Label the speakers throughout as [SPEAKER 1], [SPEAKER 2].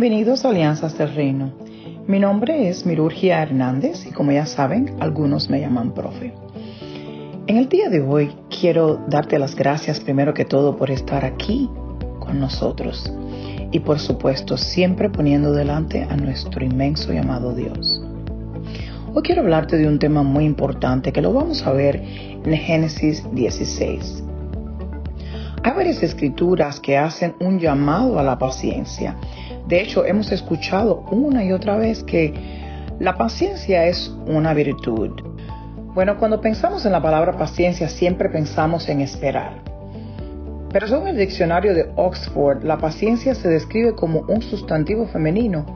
[SPEAKER 1] Bienvenidos a Alianzas del Reino. Mi nombre es Mirurgia Hernández y como ya saben, algunos me llaman profe. En el día de hoy quiero darte las gracias primero que todo por estar aquí con nosotros y por supuesto siempre poniendo delante a nuestro inmenso llamado Dios. Hoy quiero hablarte de un tema muy importante que lo vamos a ver en Génesis 16. Hay varias escrituras que hacen un llamado a la paciencia de hecho, hemos escuchado una y otra vez que la paciencia es una virtud. Bueno, cuando pensamos en la palabra paciencia siempre pensamos en esperar. Pero según el diccionario de Oxford, la paciencia se describe como un sustantivo femenino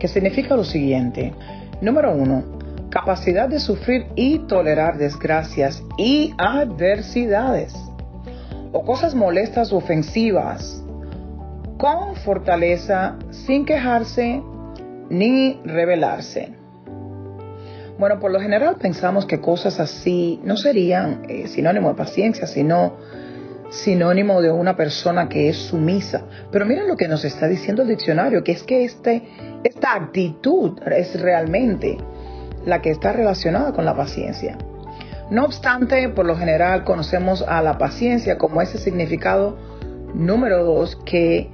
[SPEAKER 1] que significa lo siguiente. Número uno, capacidad de sufrir y tolerar desgracias y adversidades o cosas molestas o ofensivas con fortaleza, sin quejarse ni rebelarse. Bueno, por lo general pensamos que cosas así no serían eh, sinónimo de paciencia, sino sinónimo de una persona que es sumisa. Pero miren lo que nos está diciendo el diccionario, que es que este, esta actitud es realmente la que está relacionada con la paciencia. No obstante, por lo general conocemos a la paciencia como ese significado número dos que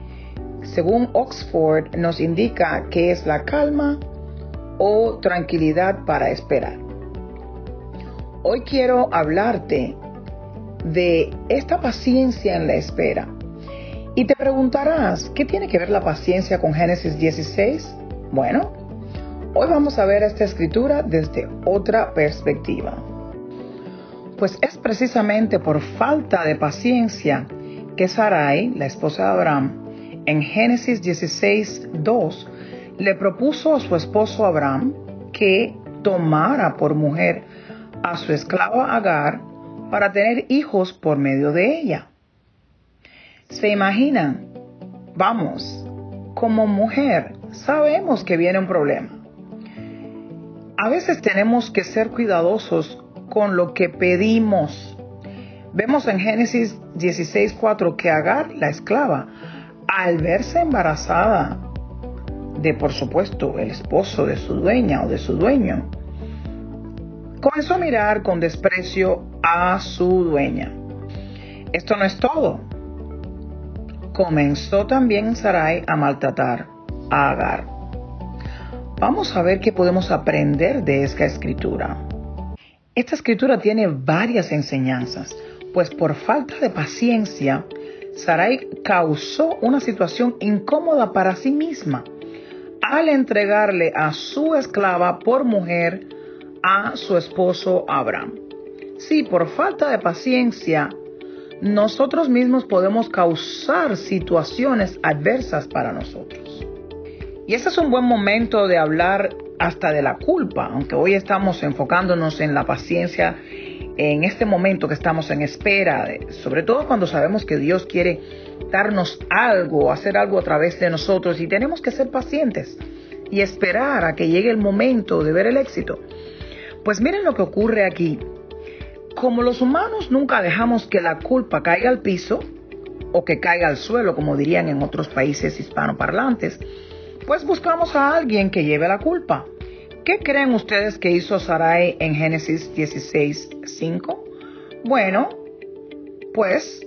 [SPEAKER 1] según Oxford, nos indica que es la calma o tranquilidad para esperar. Hoy quiero hablarte de esta paciencia en la espera. Y te preguntarás, ¿qué tiene que ver la paciencia con Génesis 16? Bueno, hoy vamos a ver esta escritura desde otra perspectiva. Pues es precisamente por falta de paciencia que Sarai, la esposa de Abraham, en Génesis 16, 2, le propuso a su esposo Abraham que tomara por mujer a su esclava Agar para tener hijos por medio de ella. ¿Se imaginan? Vamos, como mujer sabemos que viene un problema. A veces tenemos que ser cuidadosos con lo que pedimos. Vemos en Génesis 16:4 que Agar, la esclava, al verse embarazada de, por supuesto, el esposo de su dueña o de su dueño, comenzó a mirar con desprecio a su dueña. Esto no es todo. Comenzó también Sarai a maltratar a Agar. Vamos a ver qué podemos aprender de esta escritura. Esta escritura tiene varias enseñanzas, pues por falta de paciencia, Sarai causó una situación incómoda para sí misma al entregarle a su esclava por mujer a su esposo Abraham. Sí, por falta de paciencia, nosotros mismos podemos causar situaciones adversas para nosotros. Y este es un buen momento de hablar hasta de la culpa, aunque hoy estamos enfocándonos en la paciencia en este momento que estamos en espera, sobre todo cuando sabemos que Dios quiere darnos algo, hacer algo a través de nosotros y tenemos que ser pacientes y esperar a que llegue el momento de ver el éxito. Pues miren lo que ocurre aquí. Como los humanos nunca dejamos que la culpa caiga al piso o que caiga al suelo, como dirían en otros países hispanoparlantes, pues buscamos a alguien que lleve la culpa. ¿Qué creen ustedes que hizo Sarai en Génesis 16, 5? Bueno, pues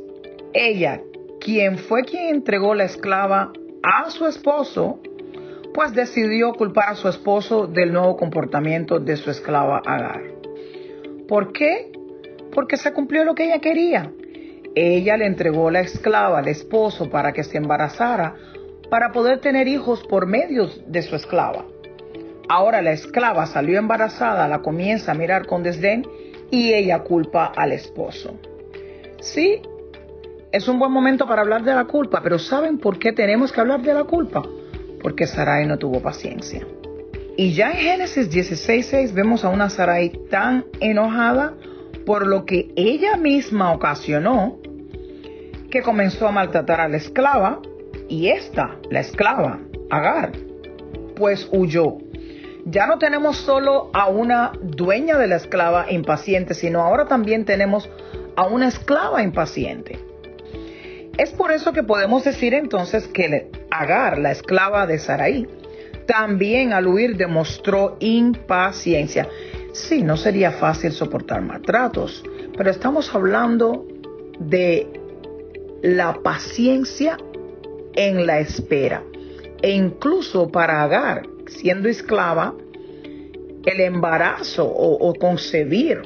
[SPEAKER 1] ella, quien fue quien entregó la esclava a su esposo, pues decidió culpar a su esposo del nuevo comportamiento de su esclava Agar. ¿Por qué? Porque se cumplió lo que ella quería. Ella le entregó la esclava al esposo para que se embarazara, para poder tener hijos por medio de su esclava. Ahora la esclava salió embarazada, la comienza a mirar con desdén y ella culpa al esposo. Sí, es un buen momento para hablar de la culpa, pero ¿saben por qué tenemos que hablar de la culpa? Porque Sarai no tuvo paciencia. Y ya en Génesis 16:6 vemos a una Sarai tan enojada por lo que ella misma ocasionó que comenzó a maltratar a la esclava y esta, la esclava, Agar, pues huyó ya no tenemos solo a una dueña de la esclava impaciente, sino ahora también tenemos a una esclava impaciente. Es por eso que podemos decir entonces que Agar, la esclava de Saraí, también al huir demostró impaciencia. Sí, no sería fácil soportar maltratos, pero estamos hablando de la paciencia en la espera. E incluso para Agar, siendo esclava, el embarazo o, concebir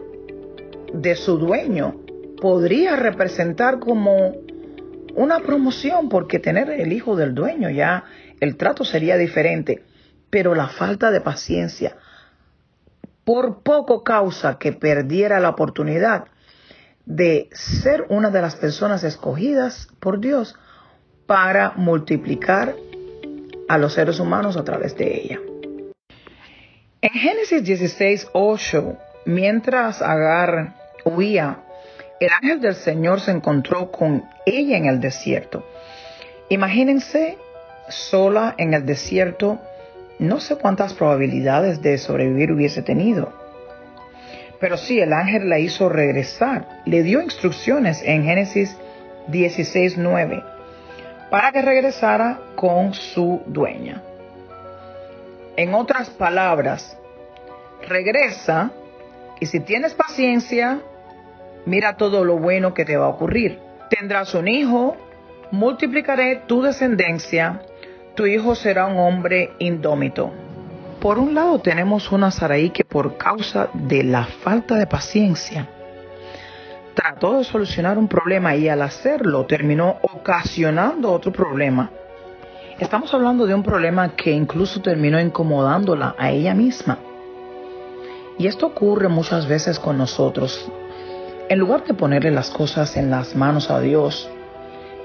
[SPEAKER 1] de su dueño podría representar como una promoción, porque tener el hijo del dueño ya el trato sería diferente, pero la falta de paciencia por poco causa que perdiera la oportunidad de ser una de las personas escogidas por Dios para multiplicar a los seres humanos a través de ella. En Génesis 16, 8, mientras Agar huía, el ángel del Señor se encontró con ella en el desierto. Imagínense sola en el desierto, no sé cuántas probabilidades de sobrevivir hubiese tenido. Pero sí, el ángel la hizo regresar, le dio instrucciones en Génesis 16, 9 para que regresara con su dueña. En otras palabras, regresa y si tienes paciencia, mira todo lo bueno que te va a ocurrir. Tendrás un hijo, multiplicaré tu descendencia, tu hijo será un hombre indómito. Por un lado tenemos una Saraí que por causa de la falta de paciencia trató de solucionar un problema y al hacerlo terminó ocasionando otro problema. Estamos hablando de un problema que incluso terminó incomodándola a ella misma. Y esto ocurre muchas veces con nosotros. En lugar de ponerle las cosas en las manos a Dios,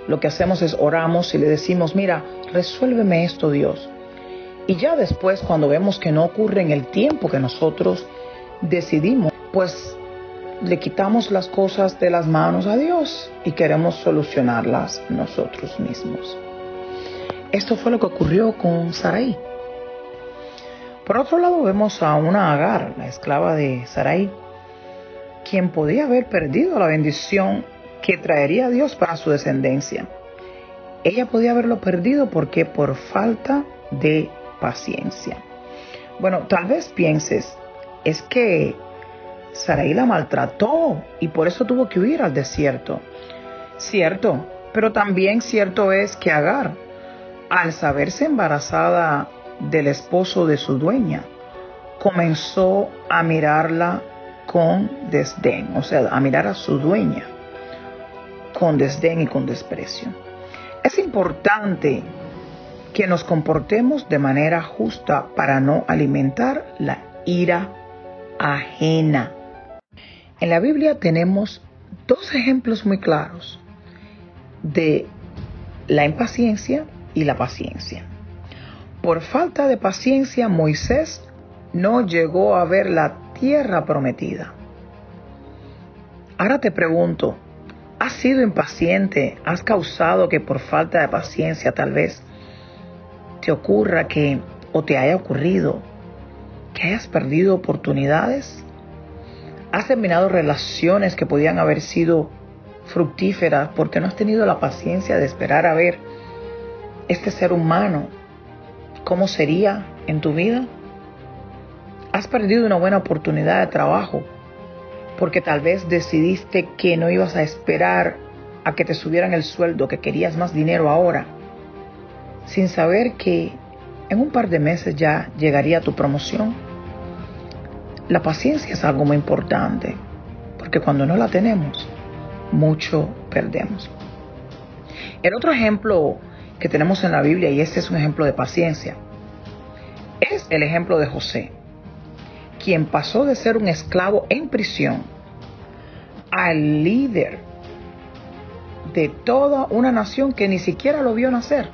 [SPEAKER 1] lo que hacemos es oramos y le decimos, mira, resuélveme esto Dios. Y ya después, cuando vemos que no ocurre en el tiempo que nosotros decidimos, pues le quitamos las cosas de las manos a Dios y queremos solucionarlas nosotros mismos. Esto fue lo que ocurrió con Sarai. Por otro lado vemos a una Agar, la esclava de Sarai, quien podía haber perdido la bendición que traería Dios para su descendencia. Ella podía haberlo perdido porque por falta de paciencia. Bueno, tal vez pienses, es que Sarai la maltrató y por eso tuvo que huir al desierto. Cierto, pero también cierto es que Agar, al saberse embarazada del esposo de su dueña, comenzó a mirarla con desdén, o sea, a mirar a su dueña con desdén y con desprecio. Es importante que nos comportemos de manera justa para no alimentar la ira ajena. En la Biblia tenemos dos ejemplos muy claros de la impaciencia y la paciencia. Por falta de paciencia, Moisés no llegó a ver la tierra prometida. Ahora te pregunto, ¿has sido impaciente? ¿Has causado que por falta de paciencia tal vez te ocurra que o te haya ocurrido que hayas perdido oportunidades? Has terminado relaciones que podían haber sido fructíferas porque no has tenido la paciencia de esperar a ver este ser humano, cómo sería en tu vida. Has perdido una buena oportunidad de trabajo porque tal vez decidiste que no ibas a esperar a que te subieran el sueldo, que querías más dinero ahora, sin saber que en un par de meses ya llegaría tu promoción la paciencia es algo muy importante, porque cuando no la tenemos, mucho perdemos. El otro ejemplo que tenemos en la Biblia, y este es un ejemplo de paciencia, es el ejemplo de José, quien pasó de ser un esclavo en prisión al líder de toda una nación que ni siquiera lo vio nacer.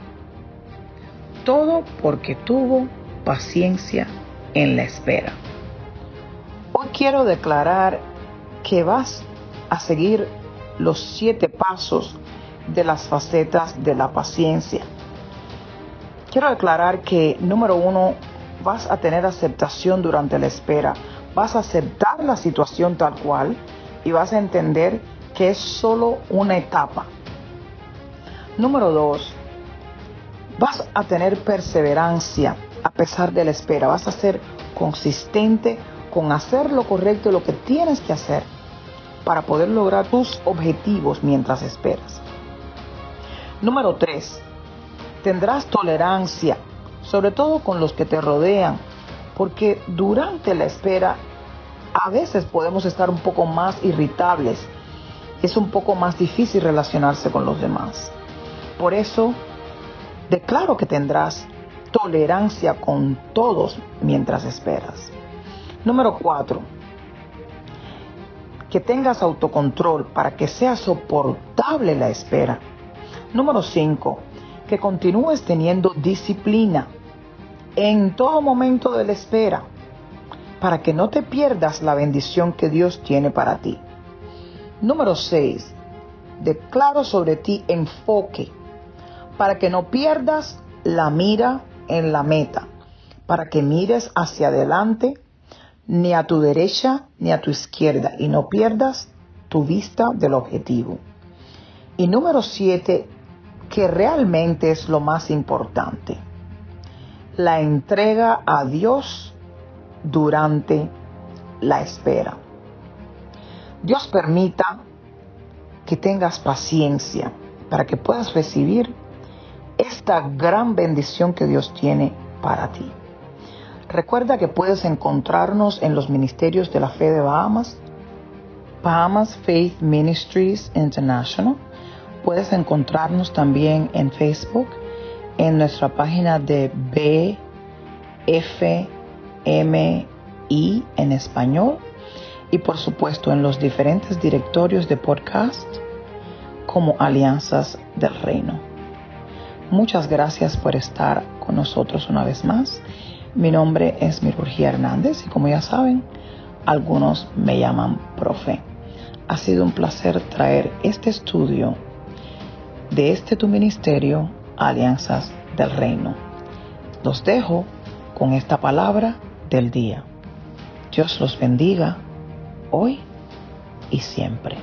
[SPEAKER 1] Todo porque tuvo paciencia en la espera. Hoy quiero declarar que vas a seguir los siete pasos de las facetas de la paciencia. Quiero declarar que, número uno, vas a tener aceptación durante la espera. Vas a aceptar la situación tal cual y vas a entender que es solo una etapa. Número dos, Vas a tener perseverancia a pesar de la espera. Vas a ser consistente con hacer lo correcto y lo que tienes que hacer para poder lograr tus objetivos mientras esperas. Número 3. Tendrás tolerancia, sobre todo con los que te rodean, porque durante la espera a veces podemos estar un poco más irritables. Es un poco más difícil relacionarse con los demás. Por eso, declaro que tendrás tolerancia con todos mientras esperas. Número 4. Que tengas autocontrol para que sea soportable la espera. Número 5. Que continúes teniendo disciplina en todo momento de la espera para que no te pierdas la bendición que Dios tiene para ti. Número 6. Declaro sobre ti enfoque para que no pierdas la mira en la meta, para que mires hacia adelante ni a tu derecha ni a tu izquierda y no pierdas tu vista del objetivo. Y número siete, que realmente es lo más importante, la entrega a Dios durante la espera. Dios permita que tengas paciencia para que puedas recibir esta gran bendición que Dios tiene para ti. Recuerda que puedes encontrarnos en los ministerios de la fe de Bahamas, Bahamas Faith Ministries International. Puedes encontrarnos también en Facebook, en nuestra página de BFMI en español y por supuesto en los diferentes directorios de podcast como Alianzas del Reino. Muchas gracias por estar con nosotros una vez más mi nombre es Mirurgia Hernández y como ya saben, algunos me llaman profe. Ha sido un placer traer este estudio de este tu ministerio, Alianzas del Reino. Los dejo con esta palabra del día. Dios los bendiga hoy y siempre.